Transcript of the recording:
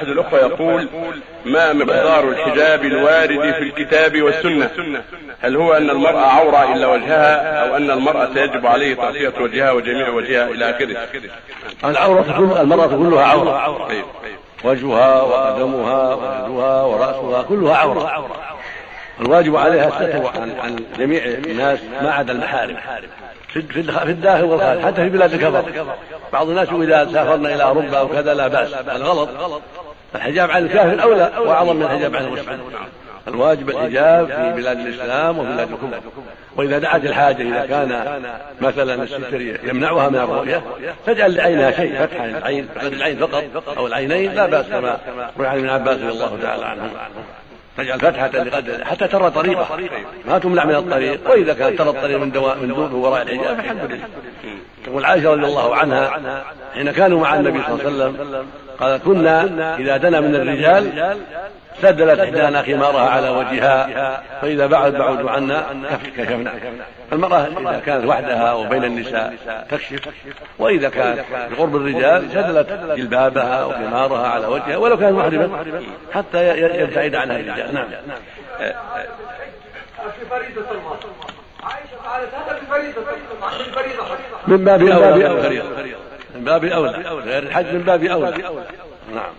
أحد الأخوة يقول ما مقدار الحجاب الوارد في الكتاب والسنة؟ هل هو أن المرأة عورة إلا وجهها أو أن المرأة يجب عليه تغطية وجهها وجميع وجهها إلى آخره؟ العورة المرأة كلها عورة. وجهها وقدمها ويدها ورأسها كلها عورة. الواجب عليها الستر عن, عن جميع الناس ما عدا المحارم. في في الداخل والخارج. حتى في بلاد الكفر. بعض الناس إذا سافرنا إلى أوروبا أو كذا لا بأس. هذا غلط الحجاب عن الكافر أولى وأعظم من الحجاب عن المسلم الواجب الحجاب في بلاد الإسلام وفي بلاد الكفر. وإذا دعت الحاجة إذا كان مثلا الستر يمنعها من الرؤية تجعل لعينها شيء فتحا العين العين فقط أو العينين لا بأس كما روي عن ابن عباس رضي الله تعالى عنه تجعل فتحة لقدر حتى ترى طريقة. ما تمنع من الطريق. وإذا كانت ترى الطريق من دواء من دون وراء الحجاب فالحمد لله تقول عائشة رضي الله عنها. حين كانوا مع النبي صلى الله عليه وسلم قال كنا إذا دنا من الرجال سدلت إحدانا خمارها على وجهها فإذا بعد بعدوا عنا كشفنا. المرأة إذا كانت وحدها وبين النساء تكشف وإذا كانت بقرب الرجال سدلت جلبابها وخمارها على وجهها ولو كانت محرمة حتى يبتعد عنها الرجال. نعم. من باب أولى. من باب أولى. غير الحج من باب أولى. نعم.